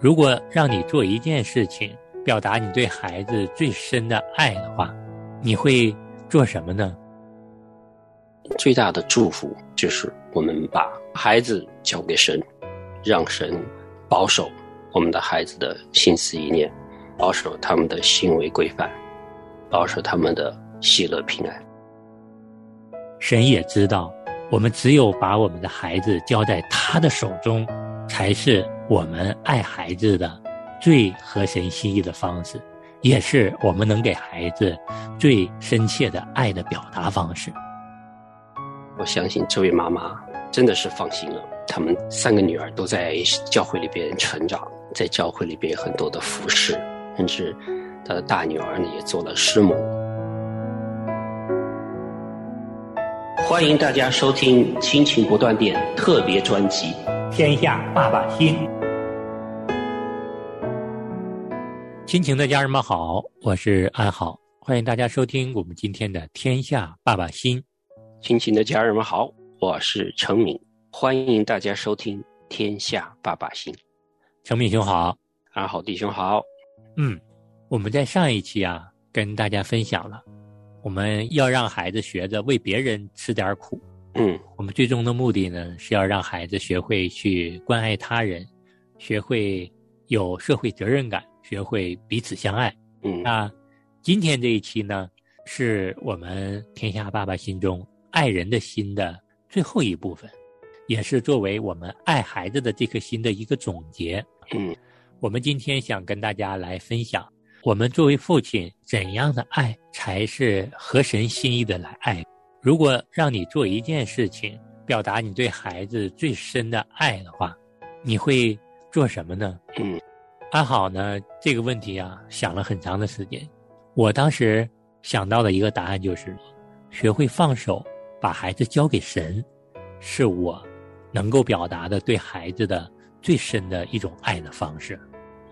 如果让你做一件事情，表达你对孩子最深的爱的话，你会做什么呢？最大的祝福就是我们把孩子交给神，让神保守我们的孩子的心思意念，保守他们的行为规范，保守他们的喜乐平安。神也知道，我们只有把我们的孩子交在他的手中，才是我们爱孩子的最合神心意的方式，也是我们能给孩子最深切的爱的表达方式。我相信这位妈妈真的是放心了，他们三个女儿都在教会里边成长，在教会里边有很多的服侍，甚至她的大女儿呢也做了师母。欢迎大家收听《亲情不断电》特别专辑《天下爸爸心》。亲情的家人们好，我是安好，欢迎大家收听我们今天的《天下爸爸心》。亲情的家人们好，我是程敏，欢迎大家收听《天下爸爸心》。程敏兄好，安好弟兄好。嗯，我们在上一期啊，跟大家分享了。我们要让孩子学着为别人吃点苦，嗯，我们最终的目的呢，是要让孩子学会去关爱他人，学会有社会责任感，学会彼此相爱。嗯，那今天这一期呢，是我们天下爸爸心中爱人的心的最后一部分，也是作为我们爱孩子的这颗心的一个总结。嗯，我们今天想跟大家来分享。我们作为父亲，怎样的爱才是合神心意的来爱？如果让你做一件事情，表达你对孩子最深的爱的话，你会做什么呢？嗯，安好呢？这个问题啊，想了很长的时间。我当时想到的一个答案就是：学会放手，把孩子交给神，是我能够表达的对孩子的最深的一种爱的方式。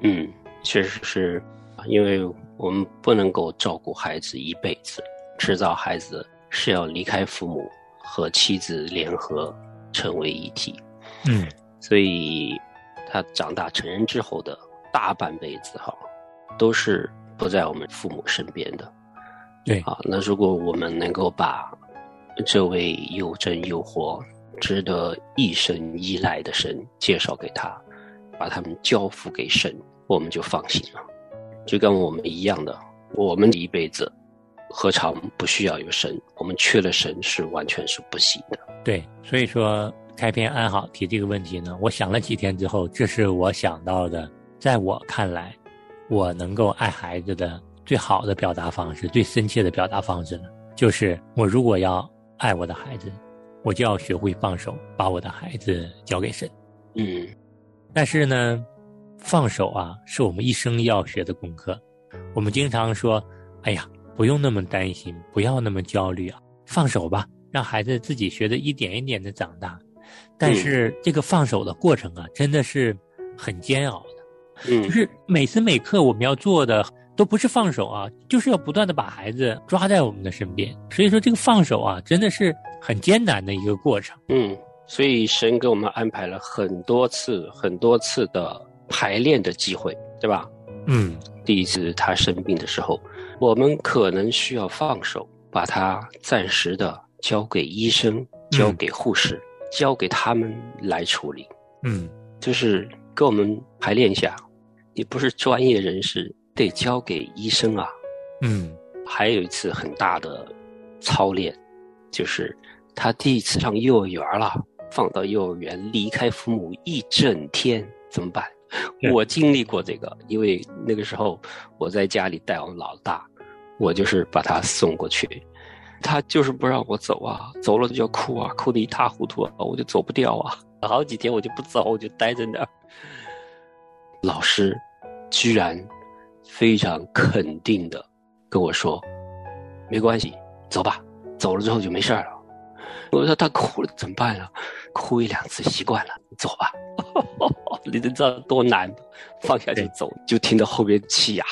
嗯，确实是。因为我们不能够照顾孩子一辈子，迟早孩子是要离开父母和妻子联合成为一体。嗯，所以他长大成人之后的大半辈子哈，都是不在我们父母身边的。对啊，那如果我们能够把这位又真又活、值得一生依赖的神介绍给他，把他们交付给神，我们就放心了。就跟我们一样的，我们一辈子何尝不需要有神？我们缺了神是完全是不行的。对，所以说开篇安好提这个问题呢，我想了几天之后，这是我想到的，在我看来，我能够爱孩子的最好的表达方式，最深切的表达方式呢，就是我如果要爱我的孩子，我就要学会放手，把我的孩子交给神。嗯，但是呢。放手啊，是我们一生要学的功课。我们经常说：“哎呀，不用那么担心，不要那么焦虑啊，放手吧，让孩子自己学着一点一点的长大。”但是这个放手的过程啊，真的是很煎熬的。嗯，就是每时每刻我们要做的都不是放手啊，就是要不断的把孩子抓在我们的身边。所以说，这个放手啊，真的是很艰难的一个过程。嗯，所以神给我们安排了很多次、很多次的。排练的机会，对吧？嗯，第一次他生病的时候，我们可能需要放手，把它暂时的交给医生、交给护士、交给他们来处理。嗯，就是跟我们排练一下，你不是专业人士，得交给医生啊。嗯，还有一次很大的操练，就是他第一次上幼儿园了，放到幼儿园离开父母一整天，怎么办？我经历过这个，因为那个时候我在家里带我老大，我就是把他送过去，他就是不让我走啊，走了就要哭啊，哭得一塌糊涂啊，我就走不掉啊，好几天我就不走，我就待在那儿。老师居然非常肯定的跟我说：“没关系，走吧，走了之后就没事了。”我说：“他哭了怎么办啊？哭一两次习惯了，走吧。”你都知道多难，放下就走，就听到后边气啊，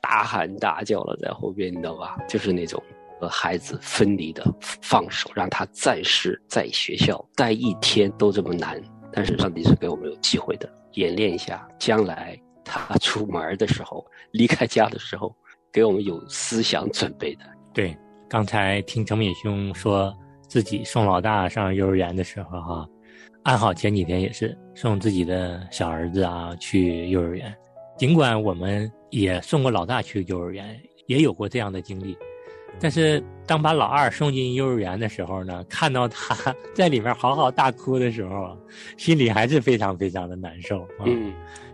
大喊大叫了，在后边你知道吧？就是那种和孩子分离的放手，让他暂时在学校待一天都这么难，但是上帝是给我们有机会的，演练一下，将来他出门的时候，离开家的时候，给我们有思想准备的。对，刚才听程敏兄说自己送老大上幼儿园的时候，哈，安好前几天也是送自己的小儿子啊去幼儿园，尽管我们也送过老大去幼儿园，也有过这样的经历。但是，当把老二送进幼儿园的时候呢，看到他在里面嚎嚎大哭的时候，心里还是非常非常的难受啊！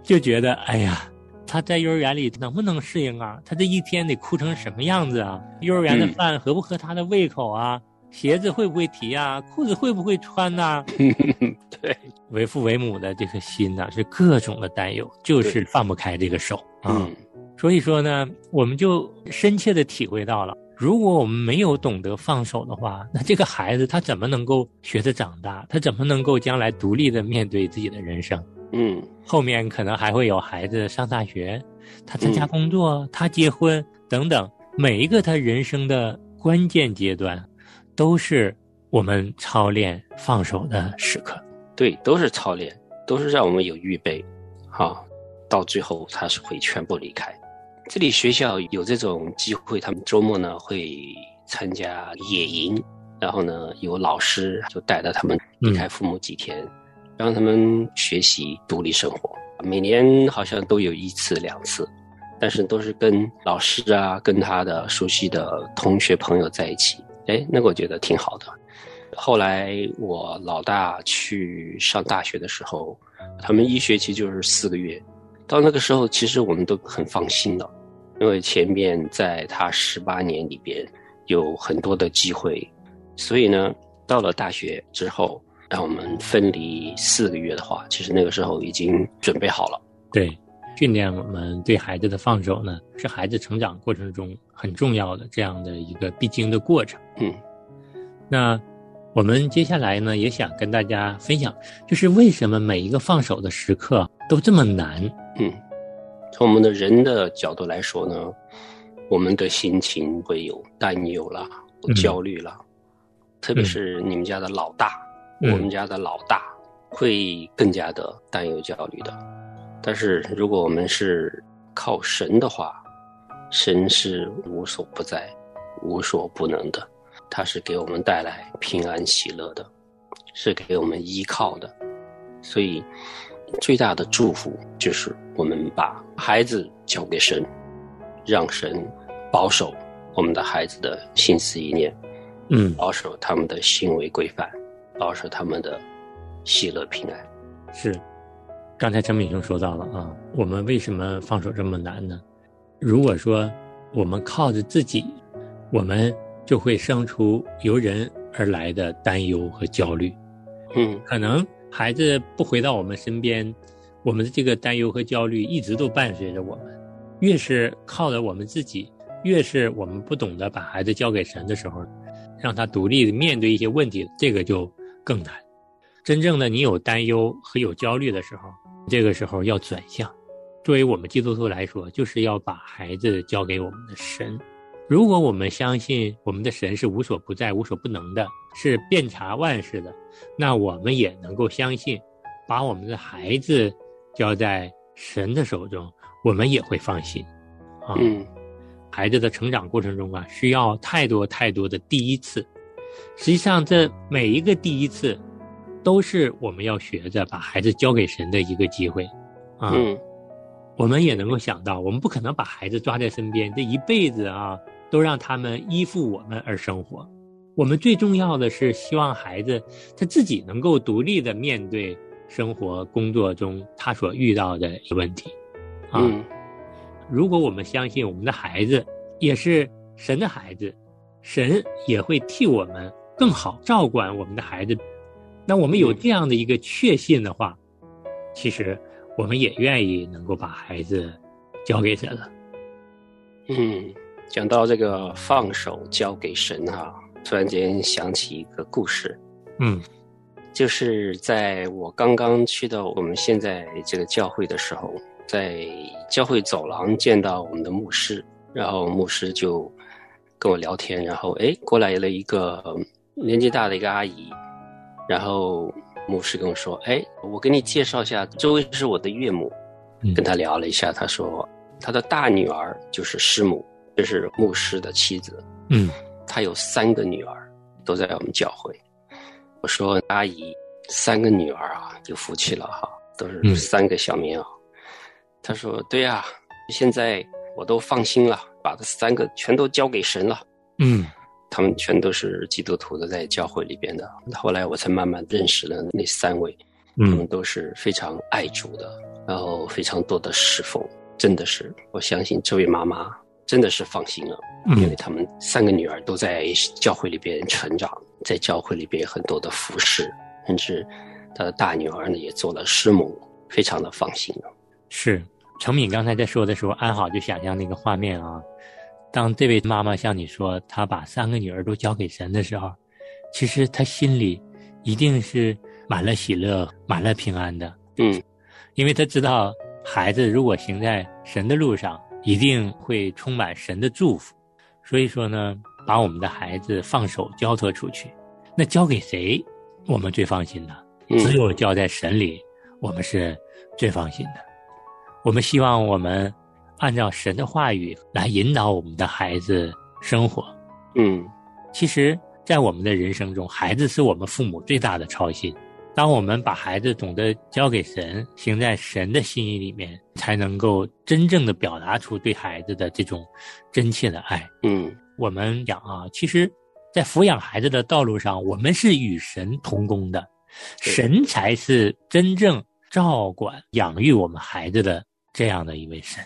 就觉得，哎呀，他在幼儿园里能不能适应啊？他这一天得哭成什么样子啊？幼儿园的饭合不合他的胃口啊？鞋子会不会提啊？裤子会不会穿呐？对，为父为母的这颗心呢，是各种的担忧，就是放不开这个手啊。所以说呢，我们就深切的体会到了。如果我们没有懂得放手的话，那这个孩子他怎么能够学着长大？他怎么能够将来独立的面对自己的人生？嗯，后面可能还会有孩子上大学，他参加工作，他结婚等等，每一个他人生的关键阶段，都是我们操练放手的时刻。对，都是操练，都是让我们有预备，好，到最后他是会全部离开。这里学校有这种机会，他们周末呢会参加野营，然后呢有老师就带着他们离开父母几天，让他们学习独立生活。每年好像都有一次两次，但是都是跟老师啊，跟他的熟悉的同学朋友在一起。哎，那个我觉得挺好的。后来我老大去上大学的时候，他们一学期就是四个月，到那个时候其实我们都很放心了。因为前面在他十八年里边有很多的机会，所以呢，到了大学之后，让我们分离四个月的话，其实那个时候已经准备好了。对，训练我们对孩子的放手呢，是孩子成长过程中很重要的这样的一个必经的过程。嗯，那我们接下来呢，也想跟大家分享，就是为什么每一个放手的时刻都这么难？嗯。从我们的人的角度来说呢，我们的心情会有担忧了，焦虑了，特别是你们家的老大，我们家的老大会更加的担忧焦虑的。但是如果我们是靠神的话，神是无所不在、无所不能的，他是给我们带来平安喜乐的，是给我们依靠的，所以。最大的祝福就是我们把孩子交给神，让神保守我们的孩子的心思意念，嗯，保守他们的行为规范，保守他们的喜乐平安。是，刚才陈敏雄说到了啊，我们为什么放手这么难呢？如果说我们靠着自己，我们就会生出由人而来的担忧和焦虑，嗯，可能。孩子不回到我们身边，我们的这个担忧和焦虑一直都伴随着我们。越是靠着我们自己，越是我们不懂得把孩子交给神的时候，让他独立的面对一些问题，这个就更难。真正的你有担忧和有焦虑的时候，这个时候要转向。作为我们基督徒来说，就是要把孩子交给我们的神。如果我们相信我们的神是无所不在、无所不能的。是遍察万事的，那我们也能够相信，把我们的孩子交在神的手中，我们也会放心。啊，孩子的成长过程中啊，需要太多太多的第一次。实际上，这每一个第一次，都是我们要学着把孩子交给神的一个机会。啊，我们也能够想到，我们不可能把孩子抓在身边，这一辈子啊，都让他们依附我们而生活。我们最重要的是希望孩子他自己能够独立的面对生活、工作中他所遇到的问题，啊，如果我们相信我们的孩子也是神的孩子，神也会替我们更好照管我们的孩子，那我们有这样的一个确信的话，其实我们也愿意能够把孩子交给神了。嗯，讲到这个放手交给神哈。突然间想起一个故事，嗯，就是在我刚刚去到我们现在这个教会的时候，在教会走廊见到我们的牧师，然后牧师就跟我聊天，然后哎，过来了一个年纪大的一个阿姨，然后牧师跟我说：“哎，我给你介绍一下，这位是我的岳母。”跟他聊了一下，他说他的大女儿就是师母，这是牧师的妻子。嗯，他有三个女儿，都在我们教会。我说阿姨，三个女儿啊，有福气了哈，都是三个小棉袄。他说对呀，现在我都放心了，把这三个全都交给神了。嗯。他们全都是基督徒的，在教会里边的。后来我才慢慢认识了那三位，他们都是非常爱主的，然后非常多的侍奉。真的是，我相信这位妈妈真的是放心了，因为他们三个女儿都在教会里边成长，在教会里边很多的服侍，甚至她的大女儿呢也做了师母，非常的放心了。是，程敏刚才在说的时候，安好就想象那个画面啊。当这位妈妈向你说她把三个女儿都交给神的时候，其实她心里一定是满了喜乐、满了平安的。嗯，因为她知道孩子如果行在神的路上，一定会充满神的祝福。所以说呢，把我们的孩子放手交托出去，那交给谁，我们最放心的？只有交在神里，我们是最放心的。我们希望我们。按照神的话语来引导我们的孩子生活，嗯，其实，在我们的人生中，孩子是我们父母最大的操心。当我们把孩子懂得交给神，行在神的心意里面，才能够真正的表达出对孩子的这种真切的爱。嗯，我们讲啊，其实，在抚养孩子的道路上，我们是与神同工的，神才是真正照管、养育我们孩子的这样的一位神。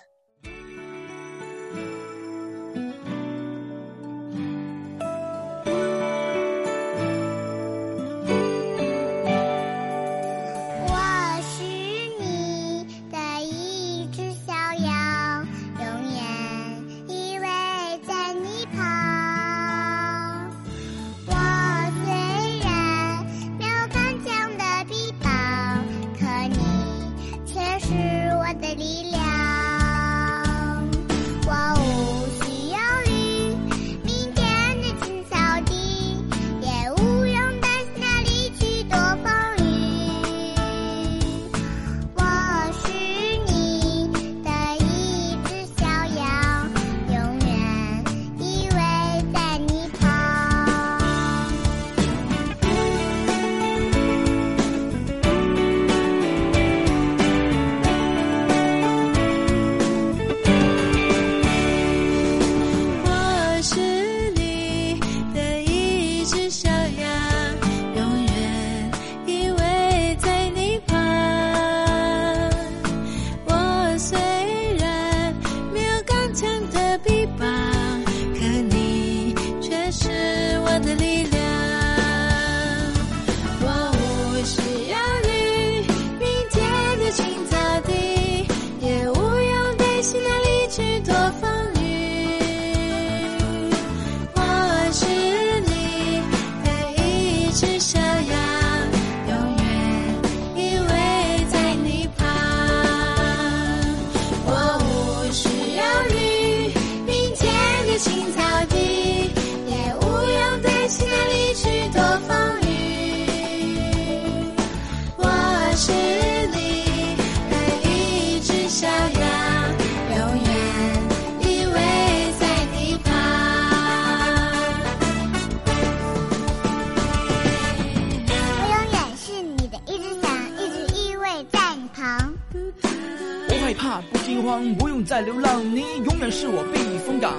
流浪，你永远是我避风港。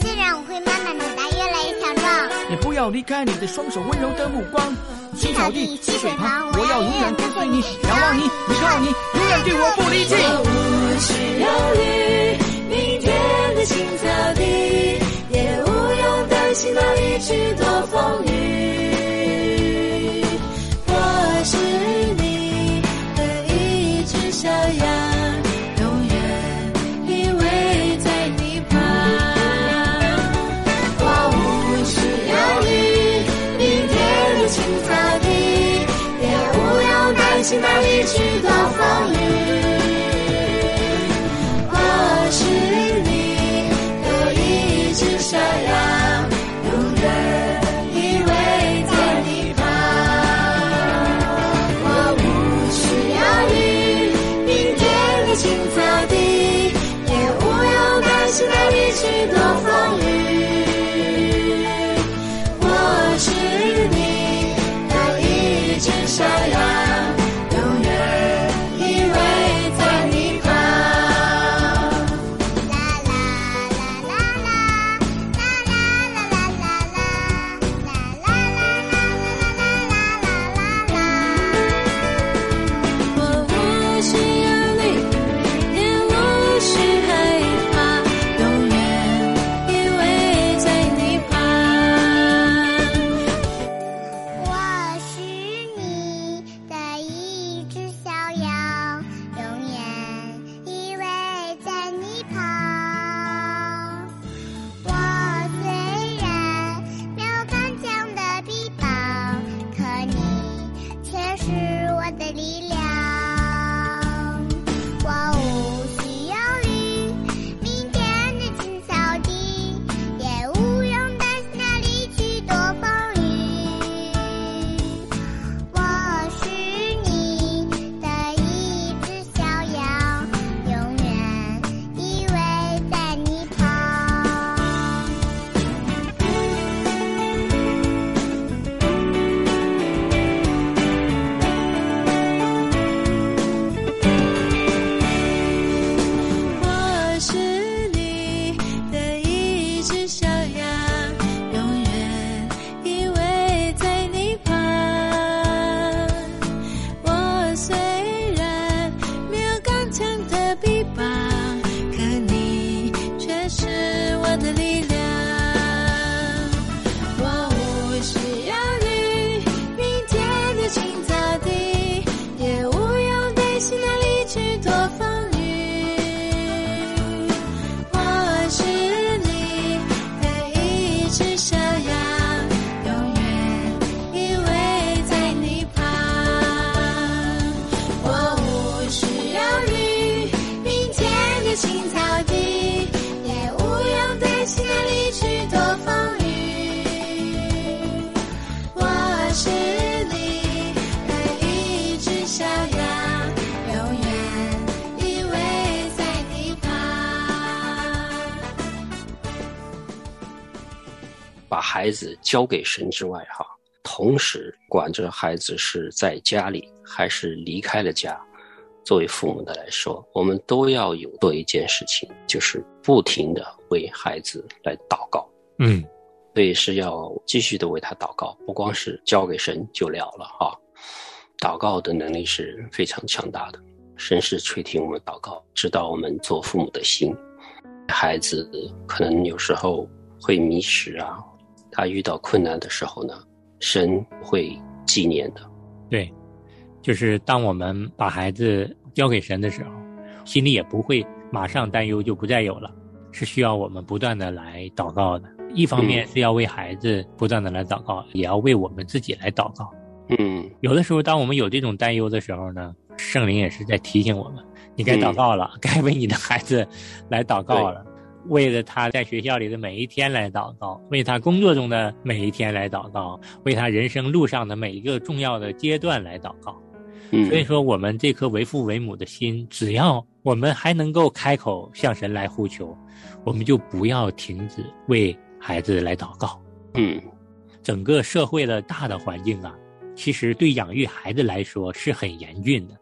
虽然我会慢慢长大，越来越强壮，也不要离开你的双手，温柔的目光。青草地，溪水旁，我要永远跟随你，仰望你，依靠你，永远对我不离弃。明天的青草地，也不用担心哪里去躲风雨。哪里去躲风雨？我是你的一只小羊，永远依偎在你旁。我不需要雨，明天的青草地，也不用担心哪里去躲风雨。我是你的，一只小羊。孩子交给神之外，哈，同时管着孩子是在家里还是离开了家。作为父母的来说，我们都要有做一件事情，就是不停的为孩子来祷告。嗯，所以是要继续的为他祷告，不光是交给神就了了哈。祷告的能力是非常强大的，神是垂听我们祷告，知道我们做父母的心。孩子可能有时候会迷失啊，他遇到困难的时候呢，神会纪念的。对，就是当我们把孩子交给神的时候，心里也不会马上担忧就不再有了，是需要我们不断的来祷告的。一方面是要为孩子不断的来祷告，也要为我们自己来祷告。嗯有的时候，当我们有这种担忧的时候呢，圣灵也是在提醒我们：你该祷告了，该为你的孩子来祷告了，为了他在学校里的每一天来祷告，为他工作中的每一天来祷告，为他人生路上的每一个重要的阶段来祷告。嗯，所以说，我们这颗为父为母的心，只要我们还能够开口向神来呼求，我们就不要停止为孩子来祷告。嗯整个社会的大的环境啊，其实对养育孩子来说是很严峻的。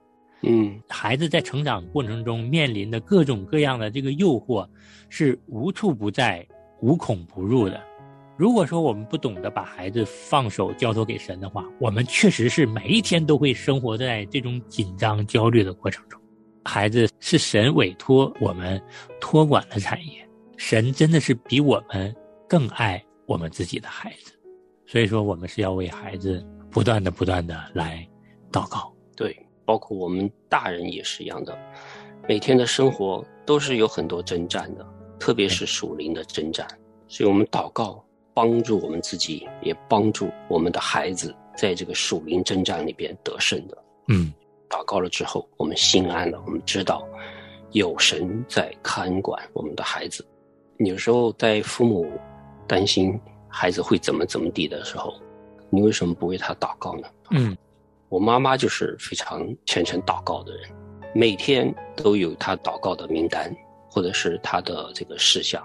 嗯孩子在成长过程中面临的各种各样的这个诱惑，是无处不在、无孔不入的。如果说我们不懂得把孩子放手交托给神的话，我们确实是每一天都会生活在这种紧张、焦虑的过程中。孩子是神委托我们托管的产业，神真的是比我们更爱我们自己的孩子，所以说我们是要为孩子不断的、不断的来祷告。对，包括我们大人也是一样的，每天的生活都是有很多征战的，特别是属灵的征战，所以我们祷告帮助我们自己，也帮助我们的孩子在这个属灵征战里边得胜的。嗯。祷告了之后，我们心安了，我们知道有神在看管我们的孩子。有时候在父母担心孩子会怎么怎么地的时候，你为什么不为他祷告呢？嗯我妈妈就是非常虔诚祷告的人，每天都有她祷告的名单，或者是她的这个事项。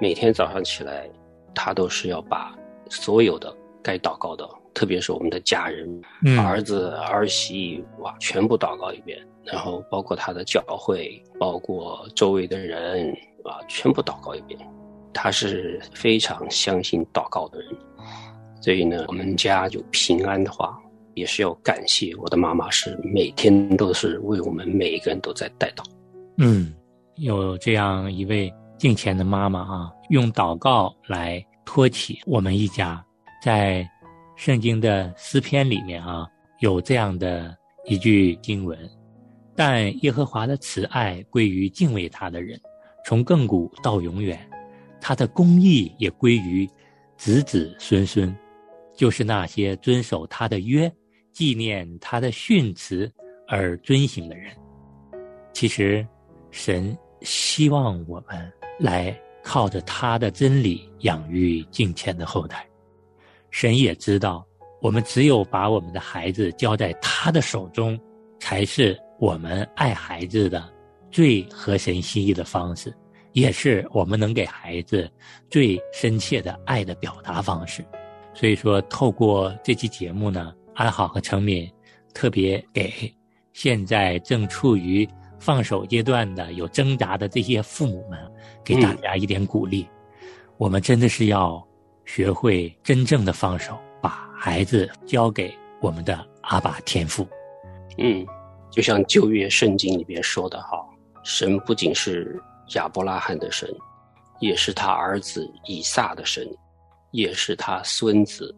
每天早上起来，她都是要把所有的该祷告的，特别是我们的家人、嗯儿子、儿媳，哇，全部祷告一遍。然后包括她的教会，包括周围的人，啊，全部祷告一遍。她是非常相信祷告的人，所以呢，我们家就平安的话，也是要感谢我的妈妈，是每天都是为我们每一个人都在带祷。嗯，有这样一位敬虔的妈妈啊，用祷告来托起我们一家。在圣经的诗篇里面啊，有这样的一句经文：“但耶和华的慈爱归于敬畏他的人，从亘古到永远；他的公义也归于子子孙孙，就是那些遵守他的约、纪念他的训词而遵行的人。”其实，神希望我们来靠着他的真理养育敬虔的后代。神也知道，我们只有把我们的孩子交在他的手中，才是我们爱孩子的最合神心意的方式，也是我们能给孩子最深切的爱的表达方式。所以说，透过这期节目呢，安好和成敏特别给现在正处于放手阶段的有挣扎的这些父母们，给大家一点鼓励。我们真的是要学会真正的放手，把孩子交给我们的阿爸天父。嗯，就像旧约圣经里边说的哈，神不仅是亚伯拉罕的神，也是他儿子以撒的神，也是他孙子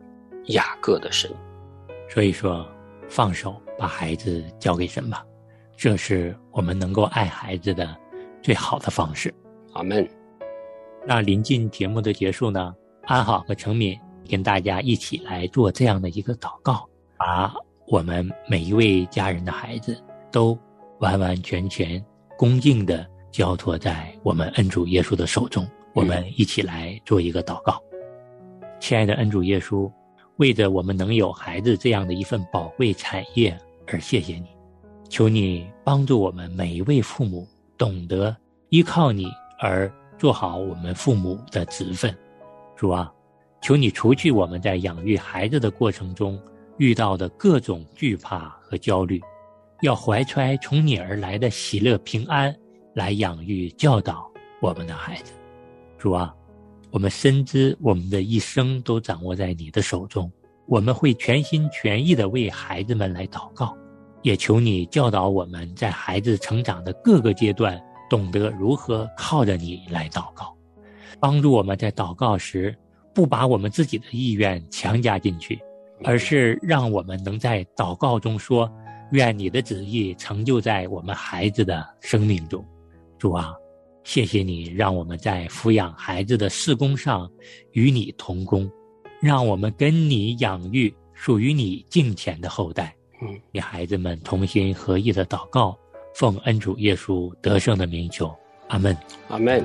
雅各的神。所以说，放手，把孩子交给神吧，这是我们能够爱孩子的最好的方式。阿门。那临近节目的结束呢，安好和程敏跟大家一起来做这样的一个祷告，把我们每一位家人的孩子都完完全全恭敬的交托在我们恩主耶稣的手中。我们一起来做一个祷告，亲爱的恩主耶稣，为着我们能有孩子这样的一份宝贵产业而谢谢你，求你帮助我们每一位父母懂得依靠你而做好我们父母的职分。主啊，求你除去我们在养育孩子的过程中遇到的各种惧怕和焦虑，要怀揣从你而来的喜乐平安来养育教导我们的孩子。主啊，我们深知我们的一生都掌握在你的手中，我们会全心全意的为孩子们来祷告，也求你教导我们在孩子成长的各个阶段。懂得如何靠着你来祷告，帮助我们在祷告时不把我们自己的意愿强加进去，而是让我们能在祷告中说：“愿你的旨意成就在我们孩子的生命中。”主啊，谢谢你让我们在抚养孩子的事工上与你同工，让我们跟你养育属于你敬虔的后代。嗯，与孩子们同心合意的祷告。奉恩主耶稣得胜的名求，阿门，阿门。